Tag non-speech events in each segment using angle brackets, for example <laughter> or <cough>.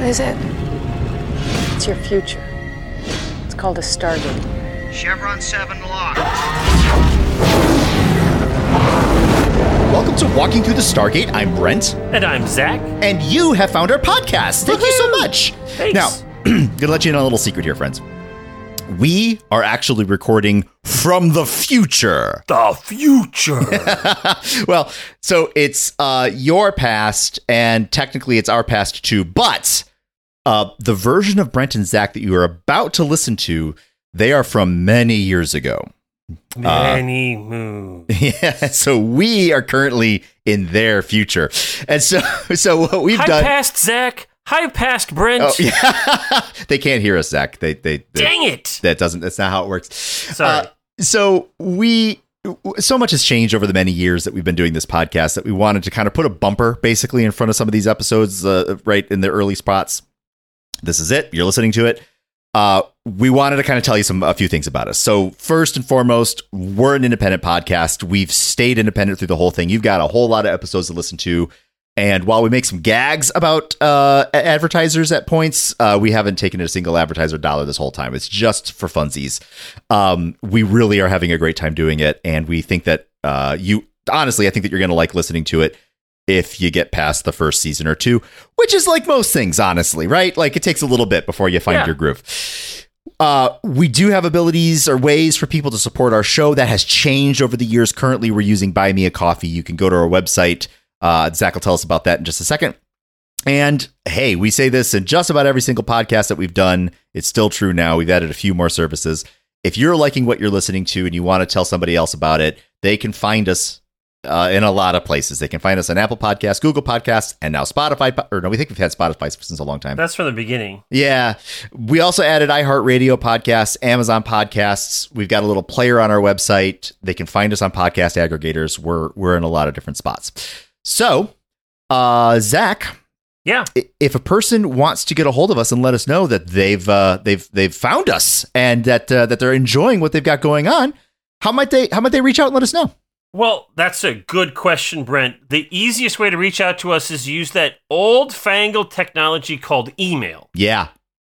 What is it? It's your future. It's called a Stargate. Chevron 7 locked. Welcome to Walking Through the Stargate. I'm Brent, And I'm Zach. and you have found our podcast. Thank you so Woohoo! much. Thanks. Now, <clears throat> gonna let you in on a little secret here, friends. We are actually recording from the future. The future. <laughs> well, so it's uh, your past, and technically it's our past too. But uh, the version of Brent and Zach that you are about to listen to, they are from many years ago. Many <laughs> moons. Yeah, so we are currently in their future, and so <laughs> so what we've Hi done. past Zach. Hi past Brent. Oh, yeah. <laughs> they can't hear us, Zach. They they, they Dang it. that doesn't. That's not how it works. Sorry. Uh, so we so much has changed over the many years that we've been doing this podcast that we wanted to kind of put a bumper basically in front of some of these episodes uh, right in the early spots. This is it. You're listening to it. Uh, we wanted to kind of tell you some a few things about us. So first and foremost, we're an independent podcast. We've stayed independent through the whole thing. You've got a whole lot of episodes to listen to. And while we make some gags about uh, advertisers at points, uh, we haven't taken a single advertiser dollar this whole time. It's just for funsies. Um, we really are having a great time doing it, and we think that uh, you honestly, I think that you're going to like listening to it if you get past the first season or two, which is like most things, honestly, right? Like it takes a little bit before you find Yeah. your groove. Uh, we do have abilities or ways for people to support our show that has changed over the years. Currently, we're using Buy Me a Coffee. You can go to our website. Uh, Zach will tell us about that in just a second. And hey, we say this in just about every single podcast that we've done. It's still true now. We've added a few more services. If you're liking what you're listening to and you want to tell somebody else about it, they can find us uh, in a lot of places. They can find us on Apple Podcasts, Google Podcasts, and now Spotify. Or no, we think we've had Spotify since a long time. That's from the beginning. Yeah. We also added iHeartRadio podcasts, Amazon podcasts. We've got a little player on our website. They can find us on podcast aggregators. We're we're in a lot of different spots. So, uh, Zach, Yeah. if a person wants to get a hold of us and let us know that they've uh, they've they've found us and that uh, that they're enjoying what they've got going on, how might they how might they reach out and let us know? Well, that's a good question, Brent. The easiest way to reach out to us is use that old fangled technology called email Yeah.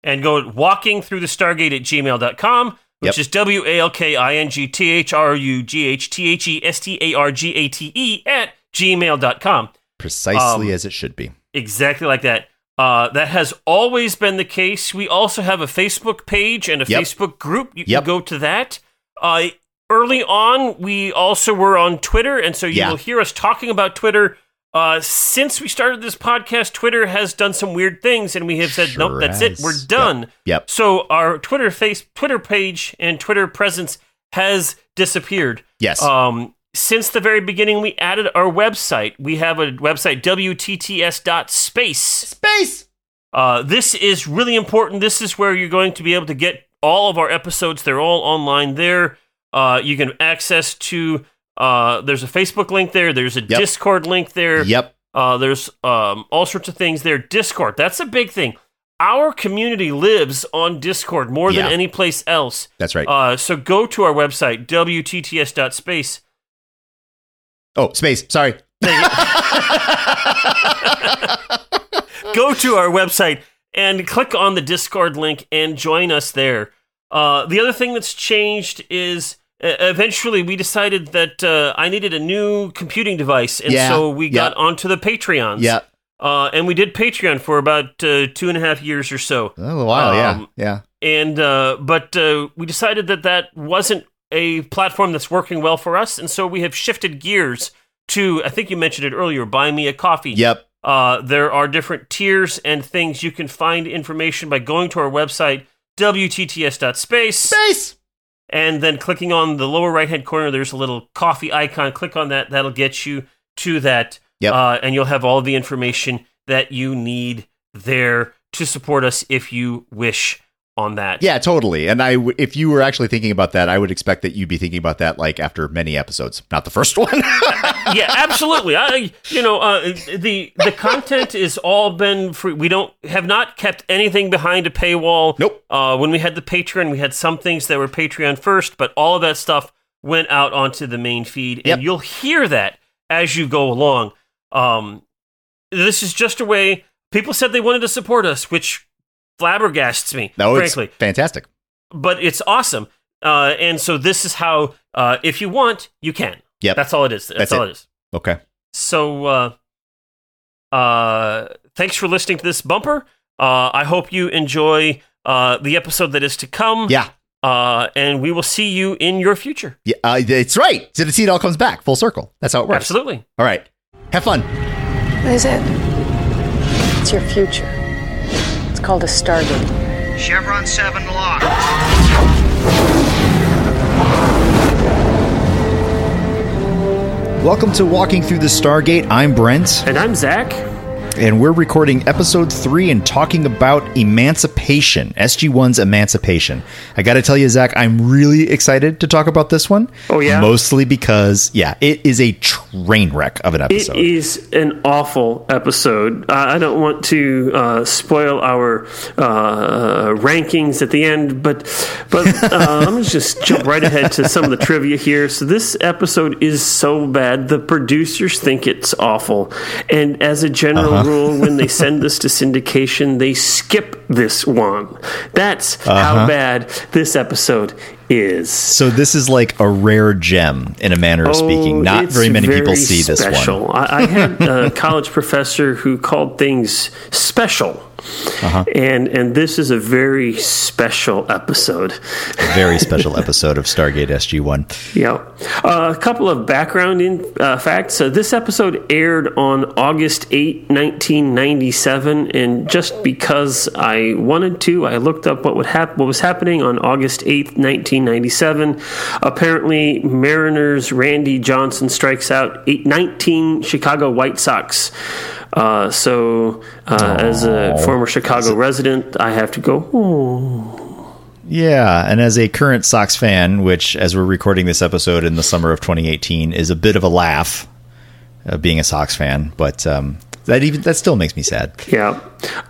and go walking through the Stargate at gmail.com, which Yep. is W A L K I N G T H R U G H T H E S T A R G A T E at gmail.com. Precisely Um, as it should be. Exactly like that. Uh, that has always been the case. We also have a Facebook page and a Yep. Facebook group. You Yep. can go to that. Uh, early on, we also were on Twitter, and so you Yeah. will hear us talking about Twitter. Uh, since we started this podcast, Twitter has done some weird things, and we have said, Sure "Nope, that's it. We're done." Yep. So our Twitter face, Twitter page, and Twitter presence has disappeared. Yes. Um, since the very beginning, we added our website. We have a website, wtts.space. Space. Uh, this is really important. This is where you're going to be able to get all of our episodes. They're all online there. Uh, you can access to. Uh, there's a Facebook link there. There's a Yep. Discord link there. Yep. Uh, there's um, all sorts of things there. Discord. That's a big thing. Our community lives on Discord more than any place else. That's right. Uh, so go to our website, wtts.space. oh, space. Sorry. <laughs> go to our website and click on the Discord link and join us there. Uh, the other thing that's changed is eventually we decided that uh, I needed a new computing device, and Yeah, so we got yeah. onto the Patreons. Yeah. Uh, and we did Patreon for about uh, two and a half years or so. A little while. yeah. Um, Yeah. And uh, but uh, we decided that that wasn't a platform that's working well for us, and so we have shifted gears to I think you mentioned it earlier. Buy me a coffee. Yep. Uh, there are different tiers and things. You can find information by going to our website, wtts.space, Space. And then clicking on the lower right hand corner. There's a little coffee icon. Click on that. That'll get you to that. Yep. Uh, and you'll have all the information that you need there to support us if you wish on that. Yeah, totally. And I, w- if you were actually thinking about that, I would expect that you'd be thinking about that like after many episodes, not the first one. <laughs> yeah, absolutely. I, you know, uh, the the content is all been free. We don't have not kept anything behind a paywall. Nope. Uh, when we had the Patreon, we had some things that were Patreon first, but all of that stuff went out onto the main feed, and Yep. you'll hear that as you go along. Um, this is just a way people said they wanted to support us, which flabbergasts me, No, it's frankly. fantastic. But it's awesome. Uh, and so this is how, uh, if you want, you can. Yep. That's all it is. That's, That's all it. it is. Okay. So, uh, uh, thanks for listening to this bumper. Uh, I hope you enjoy uh, the episode that is to come. Yeah. Uh, and we will see you in your future. Yeah, uh, it's right. To see it all comes back full circle. That's how it works. Absolutely. All right. Have fun. What is it? It's your future. It's called a Stargate. Chevron 7 locked. Welcome to Walking Through the Stargate. I'm Brent, And I'm Zach. And we're recording episode three and talking about emancipation, SG1's emancipation. I got to tell you, Zach, I'm really excited to talk about this one. Oh, yeah? Mostly because, yeah, it is a train wreck of an episode. It is an awful episode. I I don't want to uh, spoil our uh, rankings at the end, but but uh, <laughs> let me just jump right ahead to some of the trivia here. So this episode is so bad, the producers think it's awful, and as a general rule, when they send this to syndication, they skip this one. That's how uh-huh. bad this episode is. So this is like a rare gem in a manner of oh, speaking. Oh, Not very many people very see this special. one. I, I had a <laughs> college professor who called things special. Uh-huh. And and this is a very special episode. A very special <laughs> episode of Stargate SG1. Yeah. Uh, a couple of background in, uh, facts. Uh, this episode aired on August 8, 1997, and just because I wanted to, I looked up what would hap- what was happening on August 8, 1997. Apparently, Mariners Randy Johnson strikes out eight, nineteen Chicago White Sox. Uh, so, uh, as a former Chicago resident, I have to go. "Oh." Yeah, and as a current Sox fan, which as we're recording this episode in the summer of 2018 is a bit of a laugh, uh, being a Sox fan, but um, that even that still makes me sad. Yeah.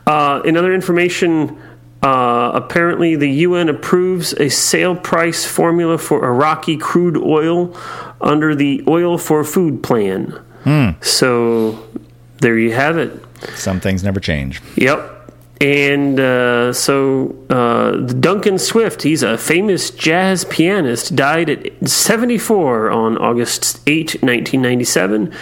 Uh, in other information, uh, apparently the UN approves a sale price formula for Iraqi crude oil under the Oil for Food plan. So there you have it. Some things never change. Yep. And uh, so uh, Duncan Swift, he's a famous jazz pianist, died at 74 on August 8, 1997.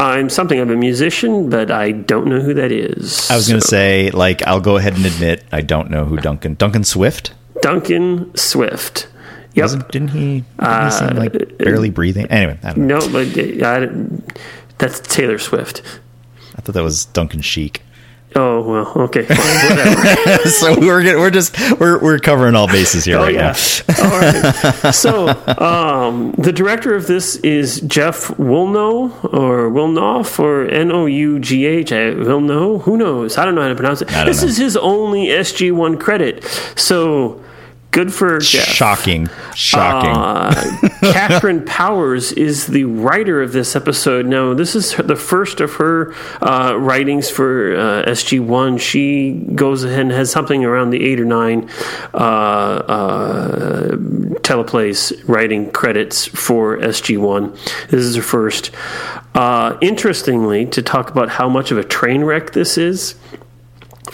I'm something of a musician, but I don't know who that is. I was going to say, like, I'll go ahead and admit I don't know who Duncan Duncan Swift. Duncan Swift. Yep. Wasn't, didn't he? Didn't he seem like barely breathing? Anyway, I, don't know. No, but uh, I, that's Taylor Swift. I thought that was Duncan Sheik. Oh well, okay, <laughs> so we're we're just we're we're covering all bases here Oh right yeah. now. All right. <laughs> So um, the director of this is Jeff Wilno or Wilnoff or N O U G H. Know. Who knows? I don't know how to pronounce it. This know. is his only SG one credit. So good for Jeff. Shocking, shocking. Uh, <laughs> Katharyn Powers is the writer of this episode. Now, this is her, the first of her uh, writings for uh, SG1. She goes ahead and has something around the eight or nine uh, uh, teleplays writing credits for SG1. This is her first. Uh, interestingly, to talk about how much of a train wreck this is.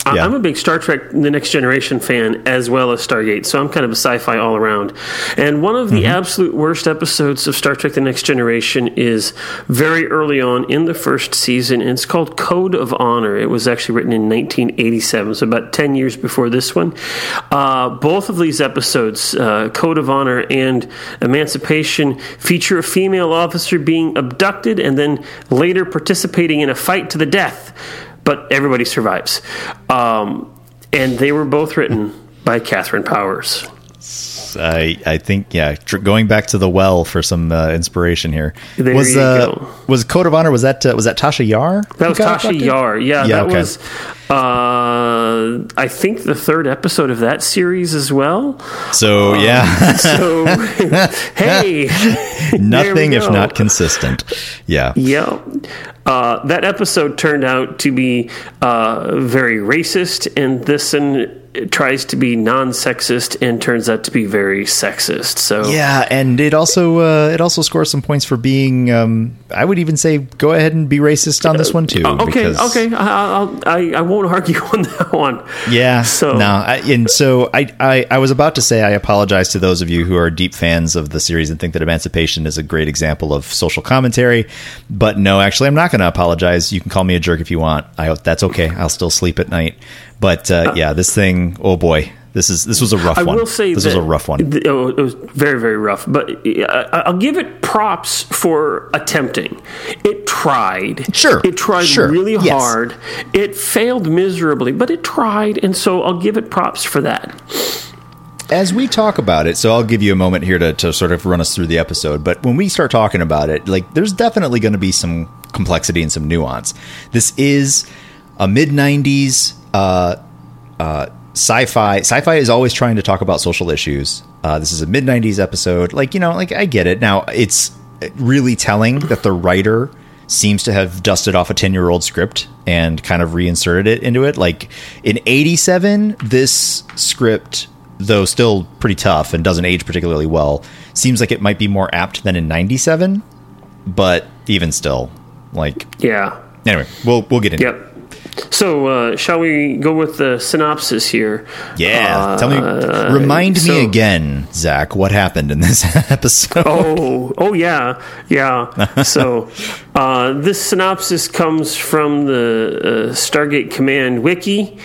Yeah. I'm a big Star Trek The Next Generation fan as well as Stargate, so I'm kind of a sci fi all around. And one of the absolute worst episodes of Star Trek The Next Generation is very early on in the first season, and it's called Code of Honor. It was actually written in 1987, so about 10 years before this one. Uh, both of these episodes, uh, Code of Honor and Emancipation, feature a female officer being abducted and then later participating in a fight to the death but everybody survives. Um, and they were both written by Katharyn Powers. I I think yeah. Tr- going back to the well for some uh, inspiration here. There was you uh, go. was Code of Honor? Was that uh, was that Tasha Yar? That was Tasha? Yar. Yeah, Yeah, that okay. was, uh, I think, the third episode of that series as well. So Um, yeah, <laughs> So, <laughs> hey, <laughs> nothing if not consistent. Yeah. Yeah. Uh, that episode turned out to be uh, very racist, and this one tries to be non-sexist and turns out to be very sexist. So Yeah, and it also uh, it also scores some points for being. Um, I would even say go ahead and be racist on this one too. Uh, okay, okay, I, I'll, I I won't <laughs> argue on that one. Yeah. So- no, I, and so I, I I was about to say I apologize to those of you who are deep fans of the series and think that Emancipation is a great example of social commentary, but no, actually, I'm not going to apologize. You can call me a jerk if you want. I that's okay. I'll still sleep at night. But uh, yeah, this thing. Oh boy, this is this was a rough I one. will say this was a rough one. oh, it was very, very rough. But uh, I'll give it props for attempting. It tried. Sure, It tried sure, really yes. hard. It failed miserably, but it tried, and so I'll give it props for that. As we talk about it, so I'll give you a moment here to, to sort of run us through the episode. But when we start talking about it, like there's definitely going to be some complexity and some nuance. This is a mid '90s uh, uh, sci-fi. Sci-fi is always trying to talk about social issues. Uh, this is a mid '90s episode. Like you know, like I get it. Now it's really telling that the writer seems to have dusted off a 10 year old script and kind of reinserted it into it. Like in 87, this script, though still pretty tough and doesn't age particularly well, seems like it might be more apt than in 97. But even still, like, Yeah. anyway, we'll, we'll get into it. Yep. So, uh, shall we go with the synopsis here? Yeah. Tell me, Uh, remind so- me again, Zach, what happened in this <laughs> episode. Oh, oh yeah, yeah. <laughs> So, uh, this synopsis comes from the uh, Stargate Command wiki,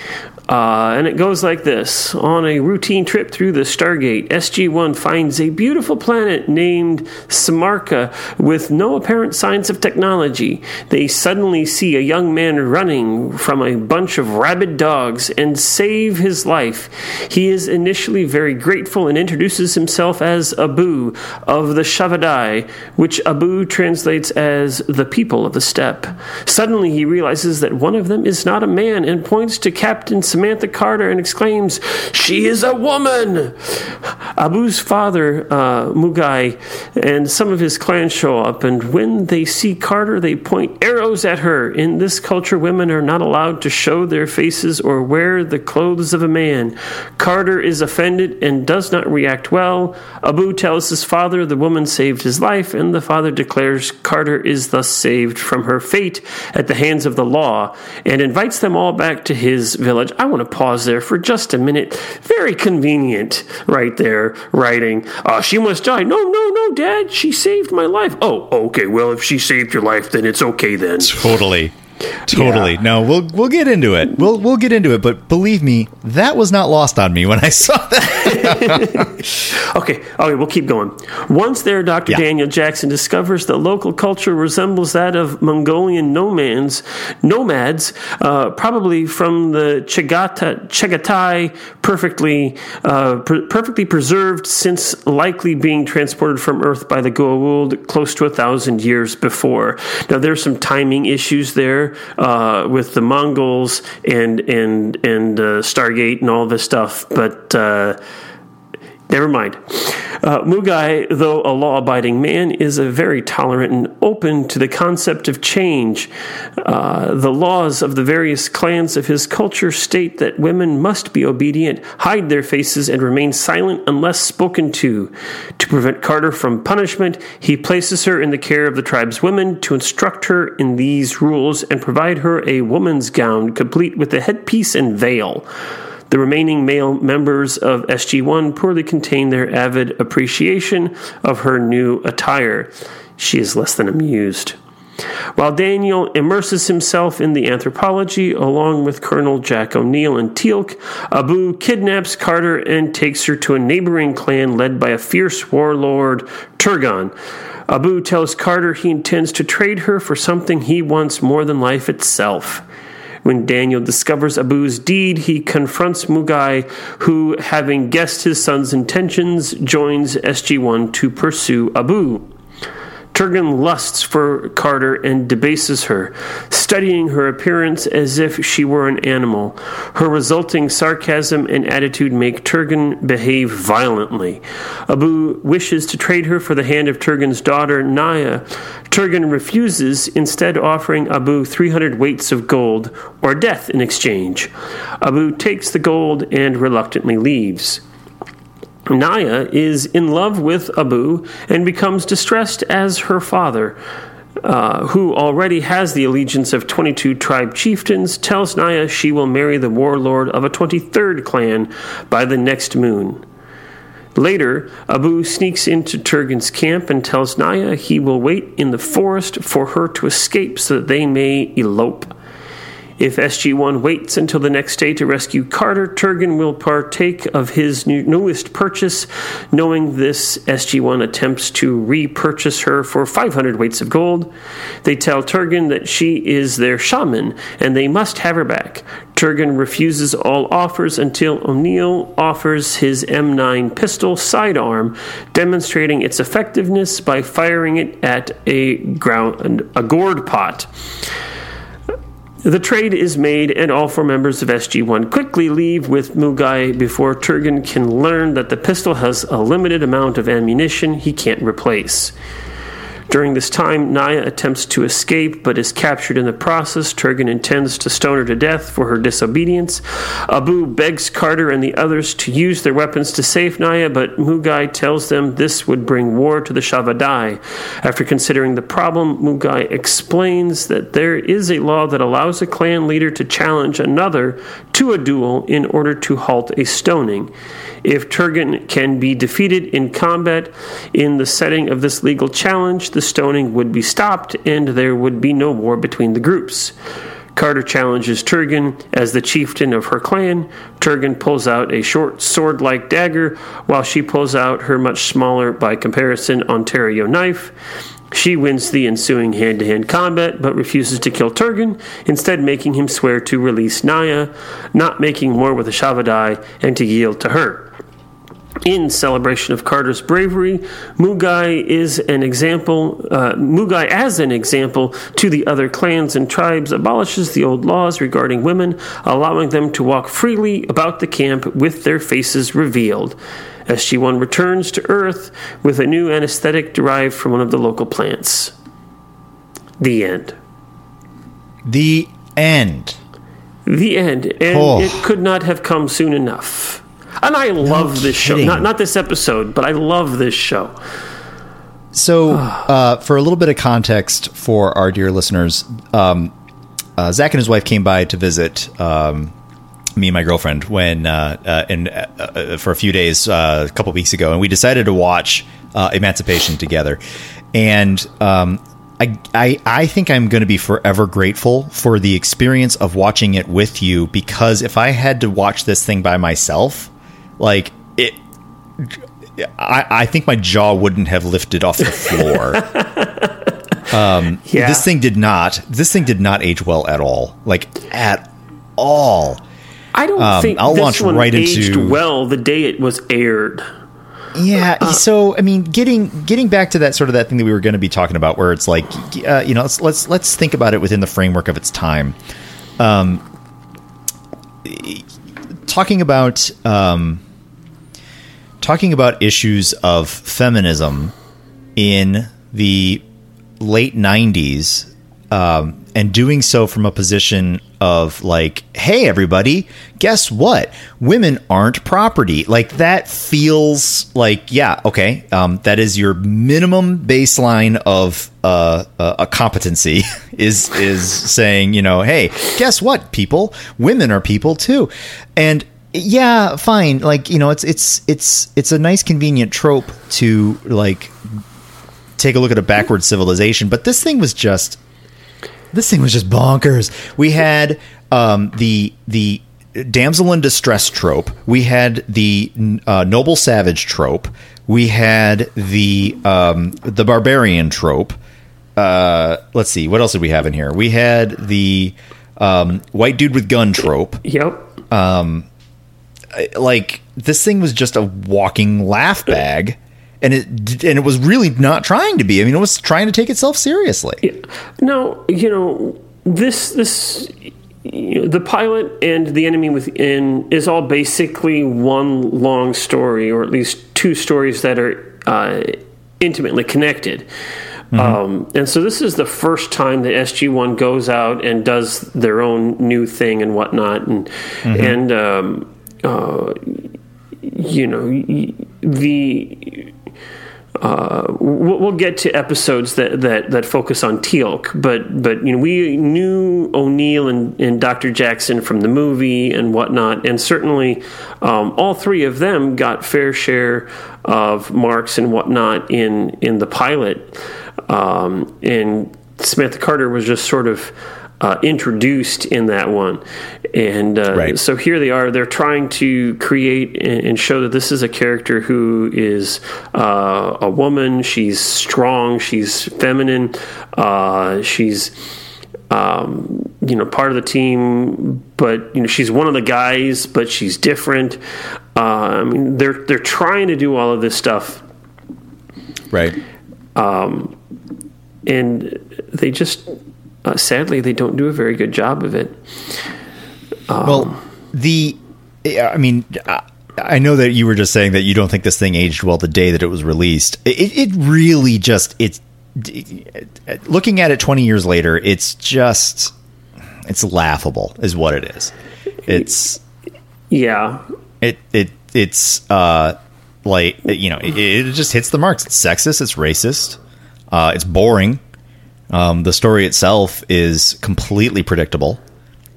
uh, and it goes like this: On a routine trip through the Stargate, SG-1 finds a beautiful planet named Samarka with no apparent signs of technology. They suddenly see a young man running from a bunch of rabid dogs and save his life. He is initially very grateful and introduces himself as Abu of the Shavadai, which Abu translates as the people of the steppe. Suddenly he realizes that one of them is not a man and points to Captain Samantha Carter and exclaims, She is a woman! Abu's father, uh, Mugai, and some of his clan show up, and when they see Carter, they point arrows at her. In this culture, women are not allowed to show their faces or wear the clothes of a man. Carter is offended and does not react well. Abu tells his father the woman saved his life, and the father declares Carter is thus saved from her fate at the hands of the law and invites them all back to his village. I want to pause there for just a minute. Very convenient, right there, writing. Uh, she must die. No, no, no, Dad. She saved my life. Oh, okay. Well, if she saved your life, then it's okay then. Totally. <laughs> Totally. No, we'll we'll get into it. We'll we'll get into it, but believe me, that was not lost on me when I <laughs> saw that. <laughs> Okay, okay, we'll keep going. Once there, Dr. Yeah. Daniel Jackson discovers that local culture resembles that of Mongolian nomads, nomads, uh, probably from the Chagata, Chagatai, perfectly, uh, per- perfectly preserved since likely being transported from Earth by the Goa'uld close to a thousand years before. Now, there's some timing issues there uh, with the Mongols and and and uh, Stargate and all this stuff, but. Never mind. Uh, Mugai, though a law abiding man, is a very tolerant and open to the concept of change. Uh, the laws of the various clans of his culture state that women must be obedient, hide their faces, and remain silent unless spoken to. To prevent Carter from punishment, he places her in the care of the tribe's women to instruct her in these rules and provide her a woman's gown complete with a headpiece and veil. The remaining male members of SG1 poorly contain their avid appreciation of her new attire. She is less than amused. While Daniel immerses himself in the anthropology along with Colonel Jack O'Neill and Teal'c, Abu kidnaps Carter and takes her to a neighboring clan led by a fierce warlord, Turgan. Abu tells Carter he intends to trade her for something he wants more than life itself. When Daniel discovers Abu's deed, he confronts Mugai, who, having guessed his son's intentions, joins SG1 to pursue Abu. Turgan lusts for Carter and debases her, studying her appearance as if she were an animal. Her resulting sarcasm and attitude make Turgan behave violently. Abu wishes to trade her for the hand of Turgan's daughter, Naya. Turgan refuses, instead offering Abu 300 weights of gold or death in exchange. Abu takes the gold and reluctantly leaves. Naya is in love with Abu and becomes distressed as her father, uh, who already has the allegiance of 22 tribe chieftains, tells Naya she will marry the warlord of a 23rd clan by the next moon. Later, Abu sneaks into Turgan's camp and tells Naya he will wait in the forest for her to escape so that they may elope. If SG1 waits until the next day to rescue Carter, Turgan will partake of his new, newest purchase. Knowing this, SG1 attempts to repurchase her for 500 weights of gold. They tell Turgan that she is their shaman and they must have her back. Turgan refuses all offers until O'Neill offers his M9 pistol sidearm, demonstrating its effectiveness by firing it at a ground a gourd pot. The trade is made, and all four members of SG1 quickly leave with Mugai before Turgan can learn that the pistol has a limited amount of ammunition he can't replace. During this time, Naya attempts to escape but is captured in the process. Turgan intends to stone her to death for her disobedience. Abu begs Carter and the others to use their weapons to save Naya, but Mugai tells them this would bring war to the Shavadai. After considering the problem, Mugai explains that there is a law that allows a clan leader to challenge another to a duel in order to halt a stoning. If Turgan can be defeated in combat in the setting of this legal challenge, the stoning would be stopped and there would be no war between the groups. Carter challenges Turgan as the chieftain of her clan. Turgan pulls out a short sword like dagger, while she pulls out her much smaller, by comparison, Ontario knife. She wins the ensuing hand to hand combat, but refuses to kill Turgan, instead, making him swear to release Naya, not making war with the Shavadai, and to yield to her. In celebration of Carter's bravery, Mugai is an example. Uh, Mugai, as an example to the other clans and tribes, abolishes the old laws regarding women, allowing them to walk freely about the camp with their faces revealed. SG1 returns to Earth with a new anesthetic derived from one of the local plants. The end. The end. The end. And Oh. it could not have come soon enough. And I love this show. Not not this episode, but I love this show. So, uh, for a little bit of context for our dear listeners, um, uh, Zach and his wife came by to visit um, me and my girlfriend when, uh, uh, and uh, uh, for a few days uh, a couple weeks ago, and we decided to watch uh, Emancipation together. And um, I, I, I think I'm going to be forever grateful for the experience of watching it with you because if I had to watch this thing by myself, like it I, I think my jaw wouldn't have lifted off the floor. <laughs> Yeah. This thing did not. This thing did not age well at all. Like at all. I don't um, think I'll this launch one right aged into- well the day it was aired. Yeah. so I mean, getting getting back to that sort of that thing that we were going to be talking about, where it's like, uh, you know, let's let's let's think about it within the framework of its time. Um, talking about um, talking about issues of feminism in the late 90s um, and doing so from a position of like hey everybody guess what? Women aren't property. Like that feels like yeah okay um, that is your minimum baseline of uh, uh, a competency <laughs> is is saying you know hey guess what people? Women are people too. And yeah fine. Like you know it's it's it's it's a nice convenient trope to like take a look at a backward civilization. But this thing was just this thing was just bonkers. We had um the the damsel in distress trope. We had the uh, noble savage trope. We had the um the barbarian trope. Uh let's see what else did we have in here? We had the um white dude with gun trope. Yep. like this thing was just a walking laugh bag and it and it was really not trying to be. I mean, it was trying to take itself seriously. No, you know this this you know, the pilot and the enemy within is all basically one long story, or at least two stories that are uh, intimately connected. Mm-hmm. Um, and so this is the first time that SG One goes out and does their own new thing and whatnot, and mm-hmm. and um, uh, you know the uh, we'll, get to episodes that, that, that focus on Teal'c, but but you know we knew O'Neill and, and Dr. Jackson from the movie and whatnot, and certainly um, all three of them got fair share of marks and whatnot in in the pilot, um, and Samantha Carter was just sort of uh, introduced in that one. And uh, right. so here they are. They're trying to create and show that this is a character who is uh, a woman. She's strong. She's feminine. Uh, she's. Um, you know, part of the team, but you know, she's one of the guys, but she's different. Uh, I mean, they're they're trying to do all of this stuff, right? Um, and they just uh, sadly, they don't do a very good job of it. Um, well, the, I mean, I know that you were just saying that you don't think this thing aged well the day that it was released. It, it really just, it's, looking at it 20 years later, it's just, it's laughable, is what it is. It's, yeah. It, it, it's, uh, like, you know, it, it just hits the marks. It's sexist, it's racist, uh, it's boring um, the story itself is completely predictable,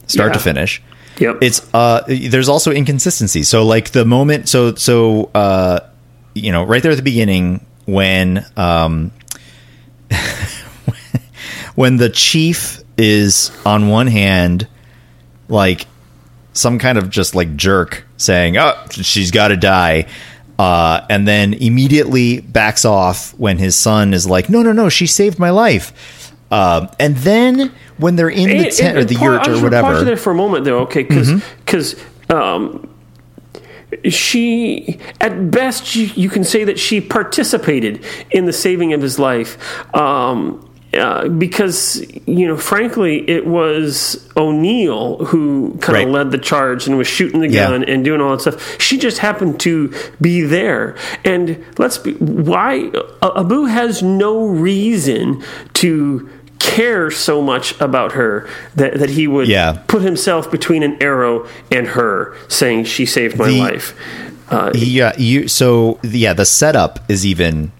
start yeah. to finish. Yep. It's uh, there's also inconsistency. So like the moment, so so uh, you know, right there at the beginning when um, <laughs> when the chief is on one hand like some kind of just like jerk saying, "Oh, she's got to die." Uh, and then immediately backs off when his son is like, "No, no, no, she saved my life." Um, and then when they're in the tent or the yurt or whatever. Pause there for a moment, though, okay? Because because mm-hmm. um, she, at best, you, you, can say that she participated in the saving of his life. Um, uh, because you know, frankly, it was O'Neill who kind of right. led the charge and was shooting the gun yeah. and doing all that stuff. She just happened to be there, and let's be why Abu has no reason to care so much about her that, that he would yeah. put himself between an arrow and her, saying she saved my the, life. Uh, yeah, you. So yeah, the setup is even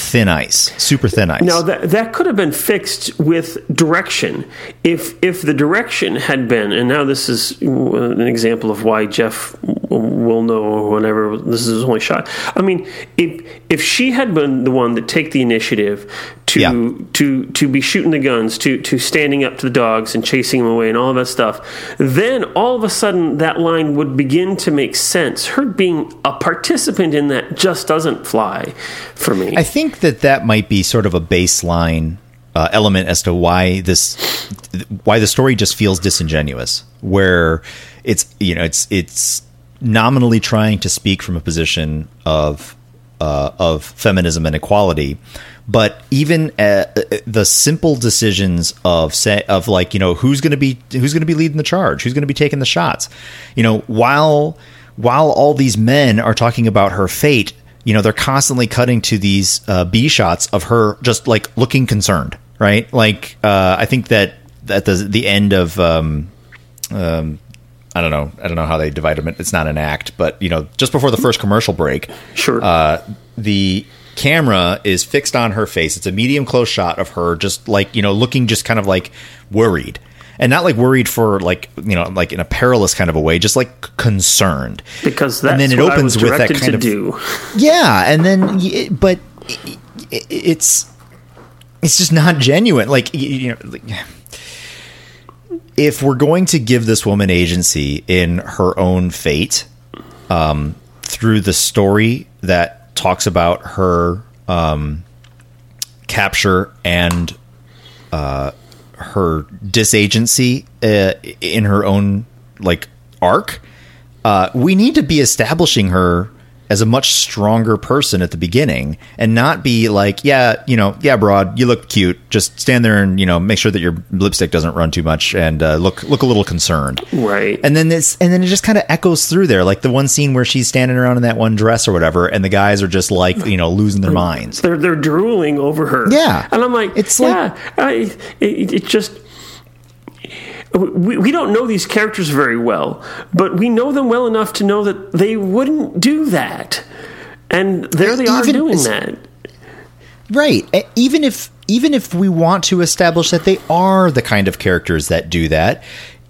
thin ice, super thin ice. Now that that could have been fixed with direction. If if the direction had been, and now this is an example of why Jeff will know whenever this is his only shot. I mean, if if she had been the one that take the initiative to yeah. to to be shooting the guns, to to standing up to the dogs and chasing them away and all of that stuff, then all of a sudden that line would begin to make sense. Her being a participant in that just doesn't fly for me. I think that that might be sort of a baseline uh, element as to why this why the story just feels disingenuous, where it's you know it's it's nominally trying to speak from a position of uh, of feminism and equality, but even uh, the simple decisions of say of like you know who's going to be who's going to be leading the charge, who's going to be taking the shots, you know while while all these men are talking about her fate, you know they're constantly cutting to these uh, B shots of her just like looking concerned, right? Like uh, I think that at the the end of um, um, I don't know. I don't know how they divide them. It's not an act, but you know, just before the first commercial break, sure. Uh, the camera is fixed on her face. It's a medium close shot of her, just like you know, looking just kind of like worried, and not like worried for like you know, like in a perilous kind of a way, just like concerned. Because that's and then it opens with that kind of do. yeah, and then but it's it's just not genuine. Like you know. Like, if we're going to give this woman agency in her own fate um, through the story that talks about her um, capture and uh, her disagency uh, in her own like arc, uh, we need to be establishing her as a much stronger person at the beginning and not be like, yeah, you know, yeah, broad, you look cute. Just stand there and you know make sure that your lipstick doesn't run too much and uh, look look a little concerned. Right. And then this, and then it just kind of echoes through there, like the one scene where she's standing around in that one dress or whatever, and the guys are just like, you know, losing their minds. they're they're drooling over her. Yeah. and I'm like, It's yeah, I, it, it just. We, we don't know these characters very well, but we know them well enough to know that they wouldn't do that. And there they are Even doing that. Right. Even if even if we want to establish that they are the kind of characters that do that,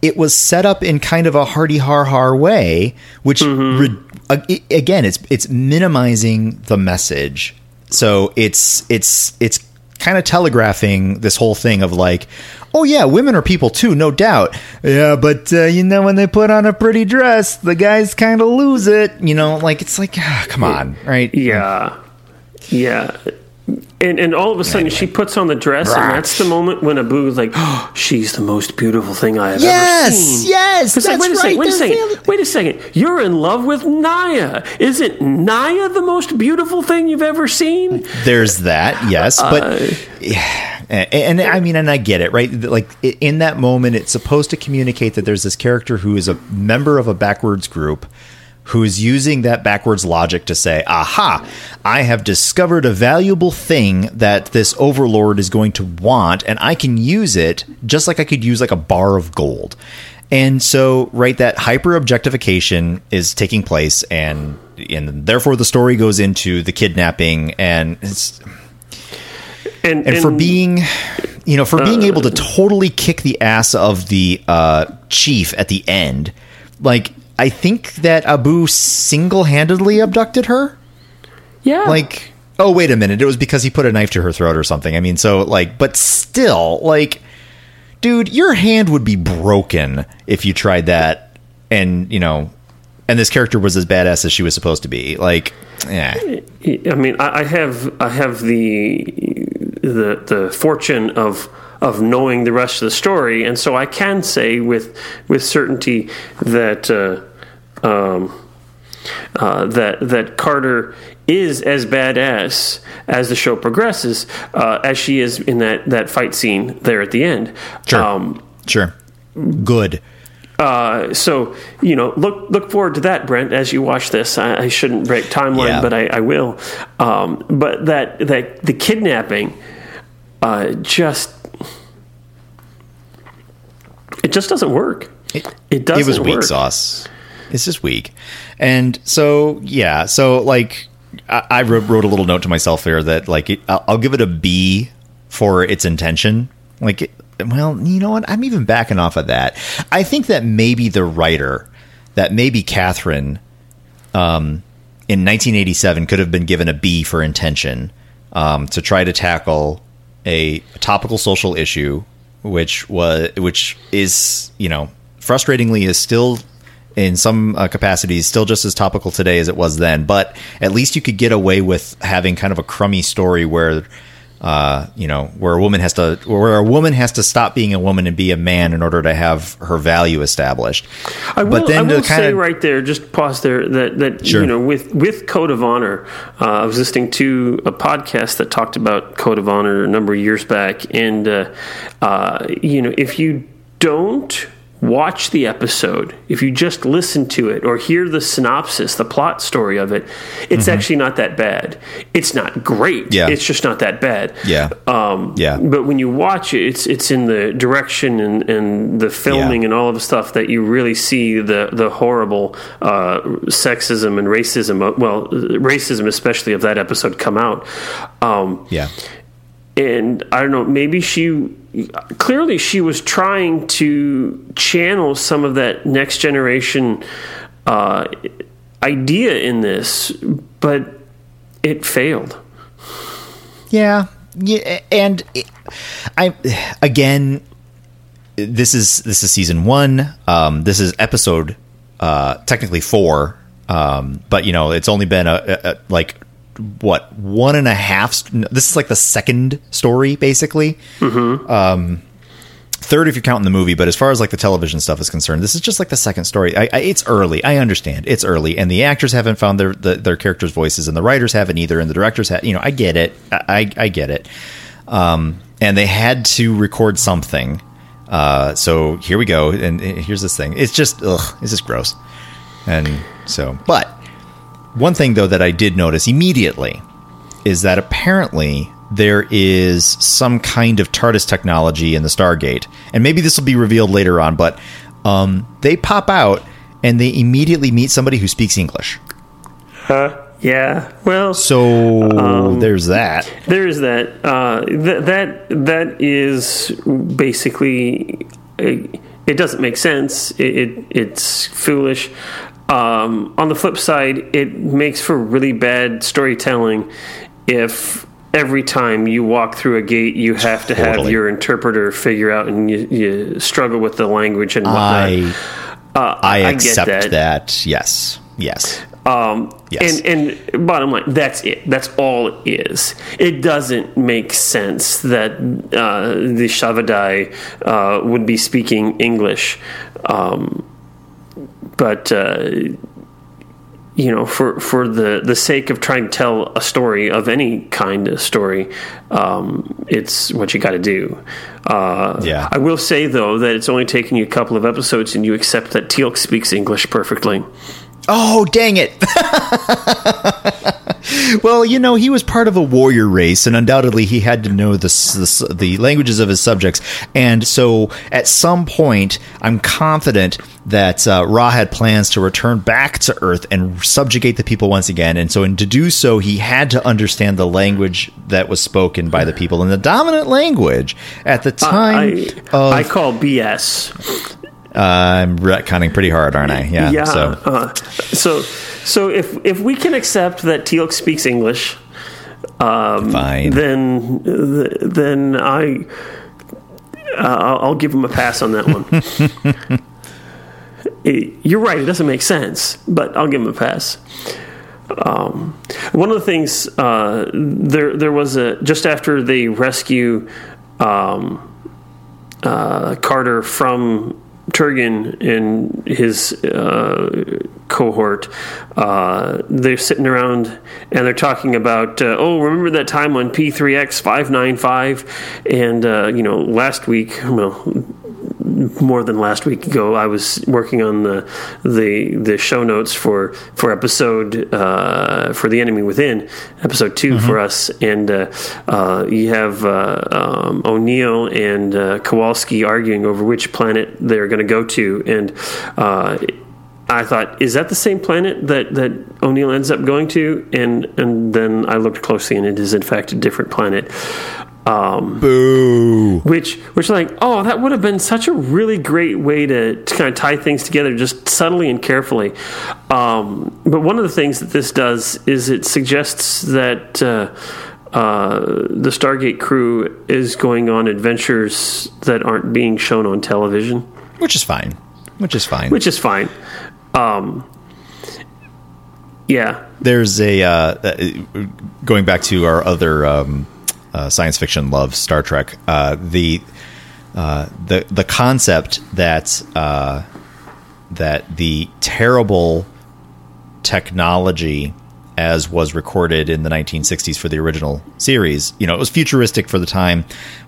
it was set up in kind of a hardy har har way, which mm-hmm. re- again, it's it's minimizing the message. So it's it's it's kind of telegraphing this whole thing of like, oh yeah, women are people too, no doubt. Yeah, but uh, you know when they put on a pretty dress, the guys kind of lose it. You know, like it's like, ah, come on, right? Yeah, yeah. And and all of a sudden she puts on the dress, and that's the moment when Abu is like, oh, <gasps> "She's the most beautiful thing I have ever seen." yes, It's like, wait a right. second, wait a second, the- wait a second. You're in love with Naya. Isn't Naya the most beautiful thing you've ever seen? There's that, yes, but yeah, Eh, and, and I mean, and I get it, right? Like in that moment, it's supposed to communicate that there's this character who is a member of a backwards group who is using that backwards logic to say, "Aha, I have discovered a valuable thing that this overlord is going to want, and I can use it just like I could use like a bar of gold." And so, right, that hyper objectification is taking place, and and therefore the story goes into the kidnapping, and it's And, and for being you know for being able to totally kick the ass of the uh, chief at the end like i think that abu single-handedly abducted her? Yeah, like oh wait a minute. It was because he put a knife to her throat or something. I mean so like but still like dude your hand would be broken if you tried that and you know and this character was as badass as she was supposed to be. Like yeah. I mean, I, have I have the the the fortune of of knowing the rest of the story, and so I can say with with certainty that uh, um, uh, that that Carter is as badass as the show progresses uh, as she is in that that fight scene there at the end. Sure. Um, sure. Good uh, so you know, look look forward to that, Brent, as you watch this. I, I shouldn't break timeline, Yeah. but I, I will. Um, but that that the kidnapping, uh, just it just doesn't work. It, It doesn't It was weak work. sauce. It's just weak, and so yeah. So like, I, I wrote, wrote a little note to myself here that like it, I'll, I'll give it a B for its intention. Like, it, well, you know what? I'm even backing off of that. I think that maybe the writer, that maybe Katharyn, um, in 1987 could have been given a B for intention um, to try to tackle a topical social issue, which was which is you know frustratingly is still in some uh, capacities still just as topical today as it was then. But at least you could get away with having kind of a crummy story where. Uh, you know, where a woman has to, where a woman has to stop being a woman and be a man in order to have her value established. I will, I will to kinda- right there, just pause there, that, that Sure. you know, with, with Code of Honor, uh, I was listening to a podcast that talked about Code of Honor a number of years back. And, uh, uh, you know, if you don't watch the episode, if you just listen to it or hear the synopsis, the plot story of it, it's actually not that bad. It's not great. Mm-hmm. Yeah. It's just not that bad. Yeah. Um, Yeah. But when you watch it, it's it's in the direction and, and the filming Yeah. and all of the stuff that you really see the the horrible uh, sexism and racism. Well, racism especially of that episode come out. Um, yeah, and I don't know, maybe she clearly she was trying to channel some of that next generation uh, idea in this, but it failed. Yeah, yeah, and I again, this is this is season one. Um, this is episode uh, technically four, um, but you know it's only been a, a, a like what one and a half. st- This is like the second story basically. Um, third if you're counting the movie but as far as like the television stuff is concerned this is just like the second story. I, I, it's early. I understand. It's early. And the actors haven't found their the, their characters voices and the writers haven't either and the directors have you know i get it. I, I get it. Um, and they had to record something. Uh, so here we go. And here's this thing. It's just ugh, it's just gross. And so but one thing though that i did notice immediately is that apparently there is some kind of TARDIS technology in the Stargate, and maybe this will be revealed later on. But um, they pop out and they immediately meet somebody who speaks English. Huh? Yeah. Well, so um, there's that. There is that. Uh, th- that that is basically. A, it doesn't make sense. It, it it's foolish. Um, on the flip side, it makes for really bad storytelling if every time you walk through a gate, you have to totally. have your interpreter figure out and you, you, struggle with the language and whatnot. I, uh, I, I accept that. that. Yes. Yes. Um, yes. And, and bottom line, that's it. That's all it is. It doesn't make sense that uh, the Shavadai uh, would be speaking English. Um, but uh, you know, for, for the, the sake of trying to tell a story of any kind of story, um, it's what you got to do. Uh, yeah. I will say though that it's only taking you a couple of episodes, and you accept that Teal'c speaks English perfectly. Oh, dang it. <laughs> well, you know, he was part of a warrior race, and undoubtedly he had to know the, the, the, languages of his subjects. And so at some point, I'm confident that uh, Ra had plans to return back to Earth and subjugate the people once again. And so, in to do so, he had to understand the language that was spoken by the people. And the dominant language at the time. Uh, I, of, I call BS. Uh, I'm retconning pretty hard, aren't I? Yeah. Yeah. So. Uh, so, so if if we can accept that Teal'c speaks English, um, fine. Then then I uh, I'll give him a pass on that one. <laughs> You're right; it doesn't make sense, but I'll give him a pass. Um, one of the things uh, there there was a just after they rescue um, uh, Carter from Turgan and his uh, cohort, uh, they're sitting around and they're talking about, uh, oh, remember that time on P3X 595? And, uh, you know, last week, well, more than last week ago, I was working on the the the show notes for for episode uh, for the enemy within episode 2 mm-hmm. for us, and uh, uh, you have uh, um, O'Neill and uh, Kowalski arguing over which planet they're going to go to, and. Uh, I thought, is that the same planet that, that O'Neill ends up going to? And and then I looked closely, and it is in fact a different planet. Um, Boo. Which, which, like, oh, that would have been such a really great way to, to kind of tie things together, just subtly and carefully. Um, but one of the things that this does is it suggests that uh, uh, the Stargate crew is going on adventures that aren't being shown on television, which is fine. Which is fine. Which is fine. Um, yeah. There's a uh, uh going back to our other. Um, science fiction loves Star Trek. Uh, the uh, the the concept that uh, that the terrible technology as was recorded in the 1960s for the original series, you know, it was futuristic for the time,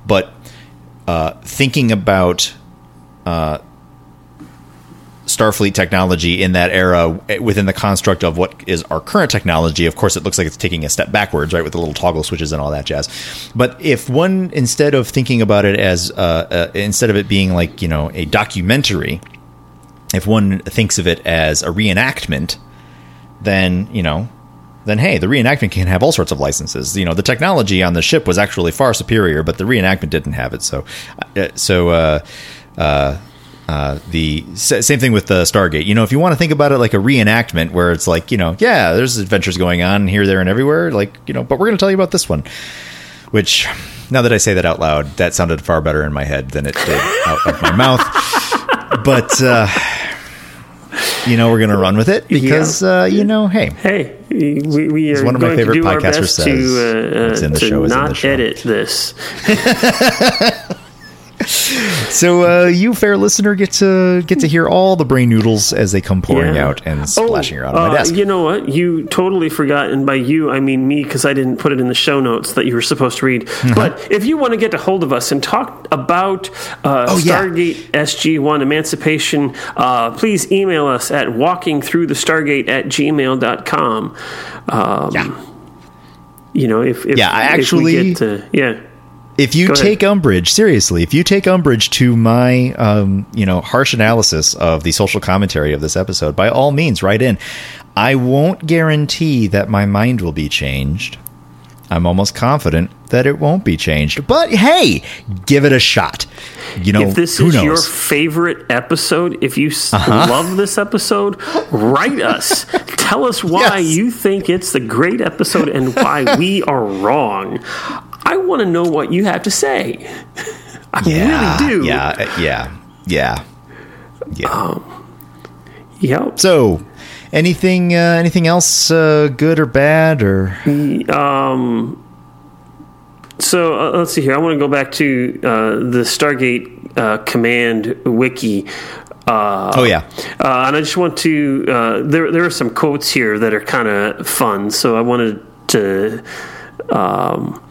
but uh, thinking about uh, Starfleet technology in that era within the construct of what is our current technology. Of course, it looks like it's taking a step backwards, right, with the little toggle switches and all that jazz. But if one, instead of thinking about it as, uh, uh, instead of it being like, you know, a documentary, if one thinks of it as a reenactment, then, you know, then hey, the reenactment can have all sorts of licenses. You know, the technology on the ship was actually far superior, but the reenactment didn't have it. So, uh, so, uh, uh, uh, the same thing with the Stargate. You know, if you want to think about it like a reenactment, where it's like, you know, yeah, there's adventures going on here, there, and everywhere. Like, you know, but we're going to tell you about this one. Which, now that I say that out loud, that sounded far better in my head than it did out of my mouth. <laughs> But uh, you know, we're going to run with it because yeah. uh, you know, hey, hey, we, we are one of my favorite podcasters says, to, uh, to not edit this. <laughs> So uh, you, fair listener, get to get to hear all the brain noodles as they come pouring Yeah. out and splashing around on uh, my desk. You know what? You totally forgot, and by you I mean me, because I didn't put it in the show notes that you were supposed to read. Mm-hmm. But if you want to get a hold of us and talk about uh, Oh, yeah. Stargate SG1 Emancipation, uh, please email us at walkingthroughthestargate at gmail.com. Um, Yeah. You know, if, if Yeah, I actually- get to, yeah. If you Go ahead. take umbrage, seriously, if you take umbrage to my, um, you know, harsh analysis of the social commentary of this episode, by all means, write in. I won't guarantee that my mind will be changed. I'm almost confident that it won't be changed. But hey, give it a shot. You know, if this is knows? Uh-huh. your favorite episode, if you s love this episode, write us. <laughs> Tell us why Yes. you think it's the great episode and why we are wrong. I want to know what you have to say. <laughs> I yeah, really do. Yeah, uh, yeah, yeah, yeah. Yep. so, anything, uh, anything else, uh, good or bad, or um. So uh, let's see here. I want to go back to uh, the Stargate uh, command wiki. Uh, oh yeah, Uh, and I just want to. Uh, there, there are some quotes here that are kind of fun. So I wanted to. Um,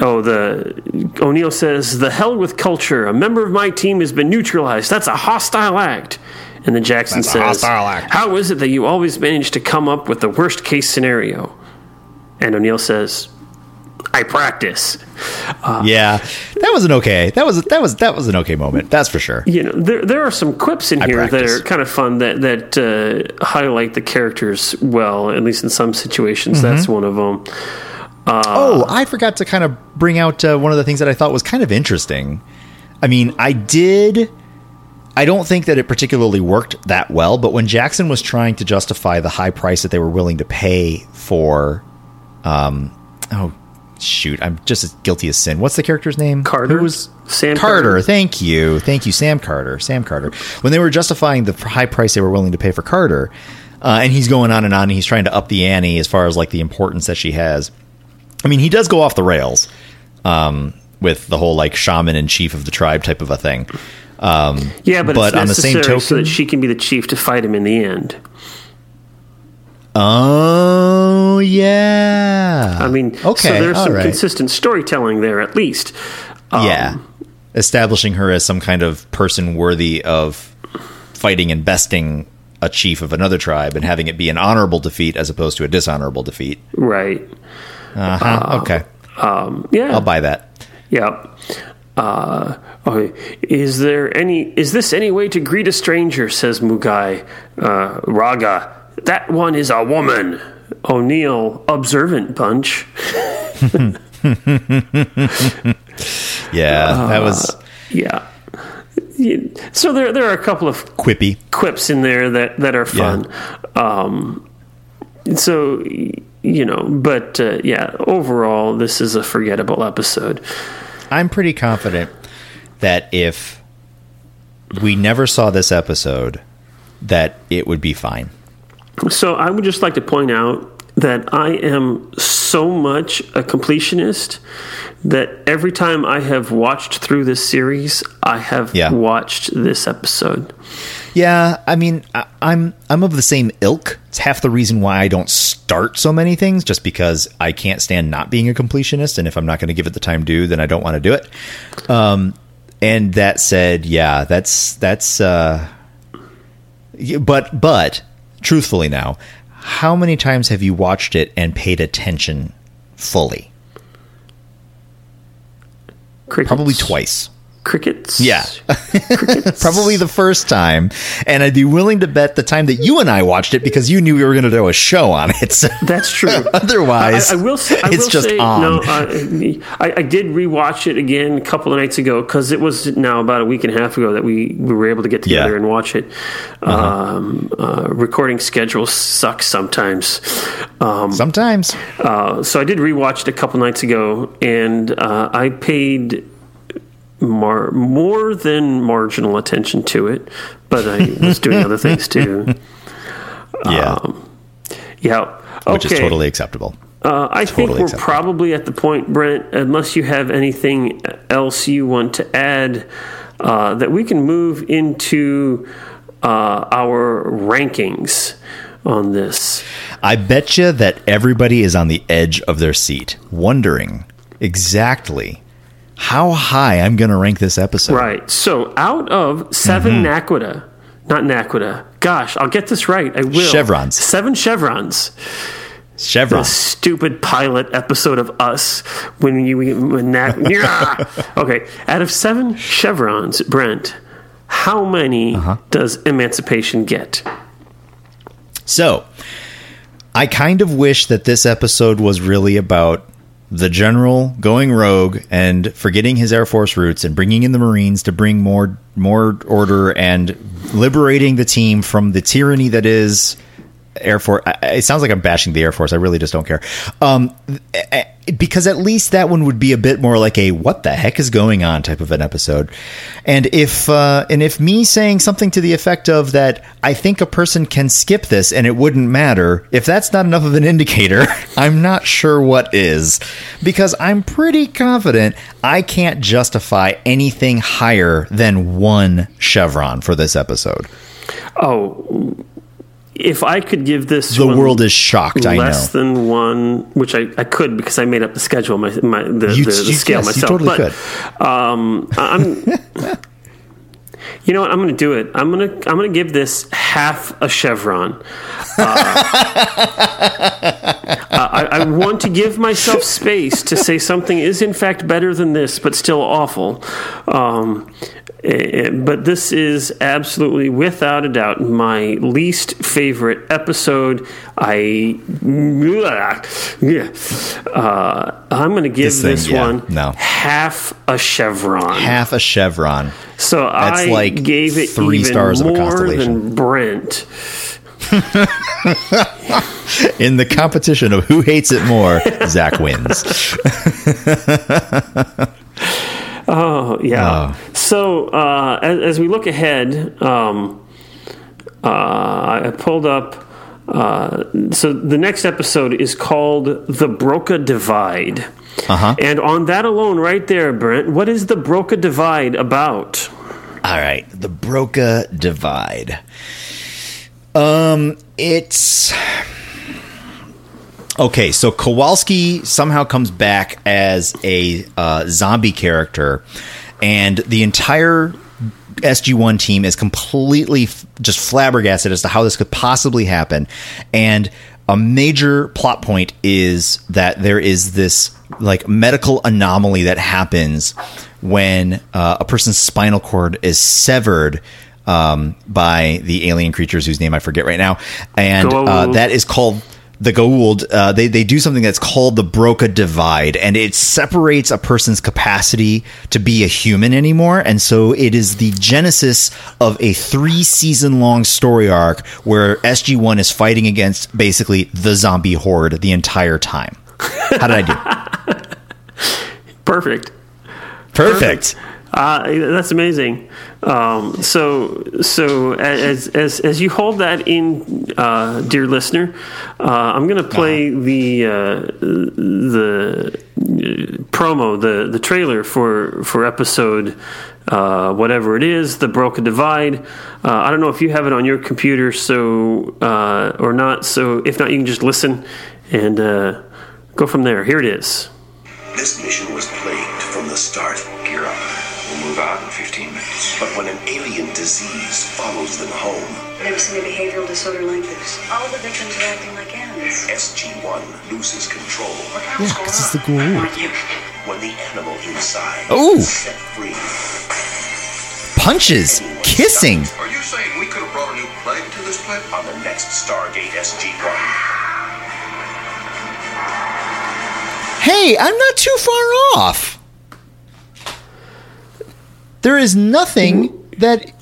oh, the O'Neill says, "The hell with culture. A member of my team has been neutralized. That's a hostile act." And then Jackson That's a says, hostile act. "How is it that you always manage to come up with the worst case scenario?" And O'Neill says, "I practice." yeah. That was an okay. That was that was that was an okay moment. That's for sure. you know there there are some quips in I here that are kind of fun that that uh, highlight the characters well at least in some situations Mm-hmm. that's one of them Oh, I forgot to kind of bring out uh, one of the things that I thought was kind of interesting. I mean, I did. I don't think that it particularly worked that well, but when Jackson was trying to justify the high price that they were willing to pay for, um, oh shoot, I'm just as guilty as sin. What's the character's name? Carter Who was Sam Carter? Carter. Thank you, thank you, Sam Carter. Sam Carter. When they were justifying the high price they were willing to pay for Carter, uh, and he's going on and on, and he's trying to up the ante as far as like the importance that she has. I mean, he does go off the rails um, with the whole like shaman and chief of the tribe type of a thing. Um, yeah but, but it's on the same necessary so token- that she can be the chief to fight him in the end oh yeah. i mean okay, so there's some right. consistent storytelling there at least Um, yeah, establishing her as some kind of person worthy of fighting and besting a chief of another tribe and having it be an honorable defeat as opposed to a dishonorable defeat. right Uh-huh. okay, yeah I'll buy that. Yeah. Uh, okay. Is there any? Is this any way to greet a stranger? Says Mugai. Uh, Raga. That one is a woman. O'Neill, observant bunch. <laughs> Yeah, that was Yeah. Yeah. So there, there are a couple of quippy. quips in there that that are fun. Um, so you know, but uh, yeah, overall, this is a forgettable episode. I'm pretty confident that if we never saw this episode, that it would be fine. So I would just like to point out that I am so much a completionist that every time I have watched through this series, I have Yeah. watched this episode. Yeah, I mean, I, I'm I'm of the same ilk. It's half the reason why I don't start so many things, just because I can't stand not being a completionist, and if I'm not going to give it the time due, then I don't want to do it. Um, and that said, yeah, that's that's. Uh, but but truthfully now, how many times have you watched it and paid attention fully? Crickets. Probably twice. Crickets. Yeah. Crickets. <laughs> Probably the first time, and I'd be willing to bet the time that you and I watched it because you knew we were going to do a show on it. So <laughs> That's true. <laughs> otherwise, I, I will say, I it's will just say, on. no. I, I, I did rewatch it again a couple of nights ago because it was now about a week and a half ago that we, we were able to get together Yeah. and watch it. Um, uh, recording schedules suck sometimes. Um, Sometimes, uh, so I did rewatch it a couple nights ago, and uh, I paid mar- more than marginal attention to it, but I was doing other things too. <laughs> yeah, Yeah. Okay. which is totally acceptable. Uh, I think Totally we're acceptable. probably at the point, Brent, unless you have anything else you want to add, uh, that we can move into uh, our rankings on this. I bet you that everybody is on the edge of their seat, wondering exactly how high I'm going to rank this episode. Right. So out of 7 Mm-hmm. Naquita, not Naquita, gosh, I'll get this right. I will. Chevrons. Seven chevrons. Chevron. A stupid pilot episode of us when you when that <laughs> yeah. okay out of seven chevrons brent how many Uh-huh. does emancipation get So, I kind of wish that this episode was really about the general going rogue and forgetting his Air Force roots and bringing in the Marines to bring more more order and liberating the team from the tyranny that is Air Force. It sounds like I'm bashing the Air Force. I really just don't care. Um, because at least that one would be a bit more like a "what the heck is going on" type of an episode. And if uh, and if me saying something to the effect of that, I think a person can skip this and it wouldn't matter. If that's not enough of an indicator, <laughs> I'm not sure what is. Because I'm pretty confident I can't justify anything higher than one chevron for this episode. oh if i could give this The world is shocked. I know. less than one which I, I could because i made up the schedule my, my the, You- the, the you- scale yes, you myself totally but um i'm You know what? I'm going to do it. I'm going to I'm going to give this half a chevron. <laughs> I, I want to give myself space to say something is in fact better than this, but still awful. Um, but this is absolutely, without a doubt, my least favorite episode. I, yeah, uh, I'm going to give This this, yeah, one no. half a chevron. Half a chevron. So That's I like gave it three stars of a constellation. than Brent. <laughs> In the competition of who hates it more, Zach wins. <laughs> Oh yeah. So uh, as, as we look ahead, um, uh, I pulled up. Uh, so the next episode is called "The Broca Divide," Uh-huh. and on that alone, right there, Brent, what is the Broca Divide about? All right, the Broca Divide. Um, it's okay. So Kowalski somehow comes back as a uh, zombie character, and the entire SG One team is completely f- just flabbergasted as to how this could possibly happen, and a major plot point is that there is this like medical anomaly that happens when uh, a person's spinal cord is severed um, by the alien creatures whose name I forget right now, and uh, that is called the Goa'uld. Uh, they they do something that's called the Broca divide, and it separates a person's capacity to be a human anymore, and so it is the genesis of a three season long story arc where SG One is fighting against basically the zombie horde the entire time. How did I do? <laughs> Perfect. Perfect. Uh, that's amazing. Um, so, so as as as you hold that in, uh, dear listener, uh, I'm going to play the uh, the uh, promo, the the trailer for for episode uh, whatever it is, the Broca Divide. Uh, I don't know if you have it on your computer, so uh, or not. So, if not, you can just listen and uh, go from there. Here it is. This mission was plagued from the start. But when an alien disease follows them home, I've Never seen a behavioral disorder like this. All the victims are acting like animals. SG-1 loses control. Yeah, because it's the Goa'uld. When the animal inside Ooh. is set free, Punches, kissing. Are you saying we could have brought a new plague to this planet? on the next Stargate SG-1, Hey, I'm not too far off. There is nothing that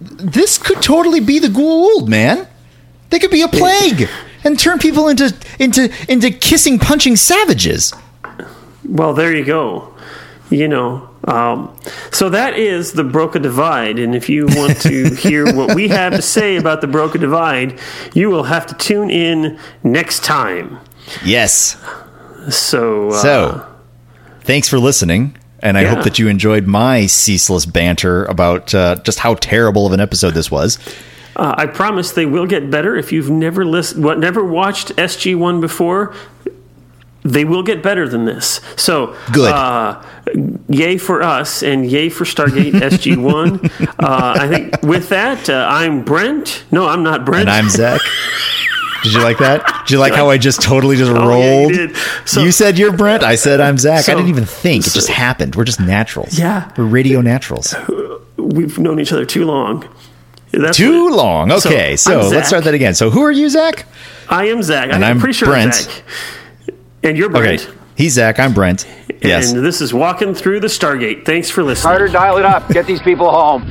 this could totally be the Goa'uld, man. They could be a plague and turn people into into into kissing, punching savages. Well, there you go. You know, um, so that is the Broca Divide, and if you want to <laughs> hear what we have to say about the Broca Divide, you will have to tune in next time. Yes. So, uh, So, thanks for listening. And I Yeah. hope that you enjoyed my ceaseless banter about uh, just how terrible of an episode this was. uh, I promise they will get better. If you've never listened, what, never watched SG One before, they will get better than this. So Good. Uh, yay for us, and yay for Stargate <laughs> SG One. Uh, I think with that, uh, I'm Brent. No, I'm not Brent. And I'm Zach. <laughs> Did you like that? Did you like how I just totally just <laughs> Oh, yeah, rolled? you did. So- you said you're Brent. I said I'm Zach. So- I didn't even think. It just happened. We're just naturals. Yeah. We're radio naturals. We've known each other too long. That's Too what- long. Okay, so, I'm let's start that again. So who are you, Zach? I am Zach. And I'm pretty sure Brent. Zach. And you're Okay. Brent. He's Zach. I'm Brent. Yes. And this is Walking Through the Stargate. Thanks for listening. Carter, dial it up. Get these people home.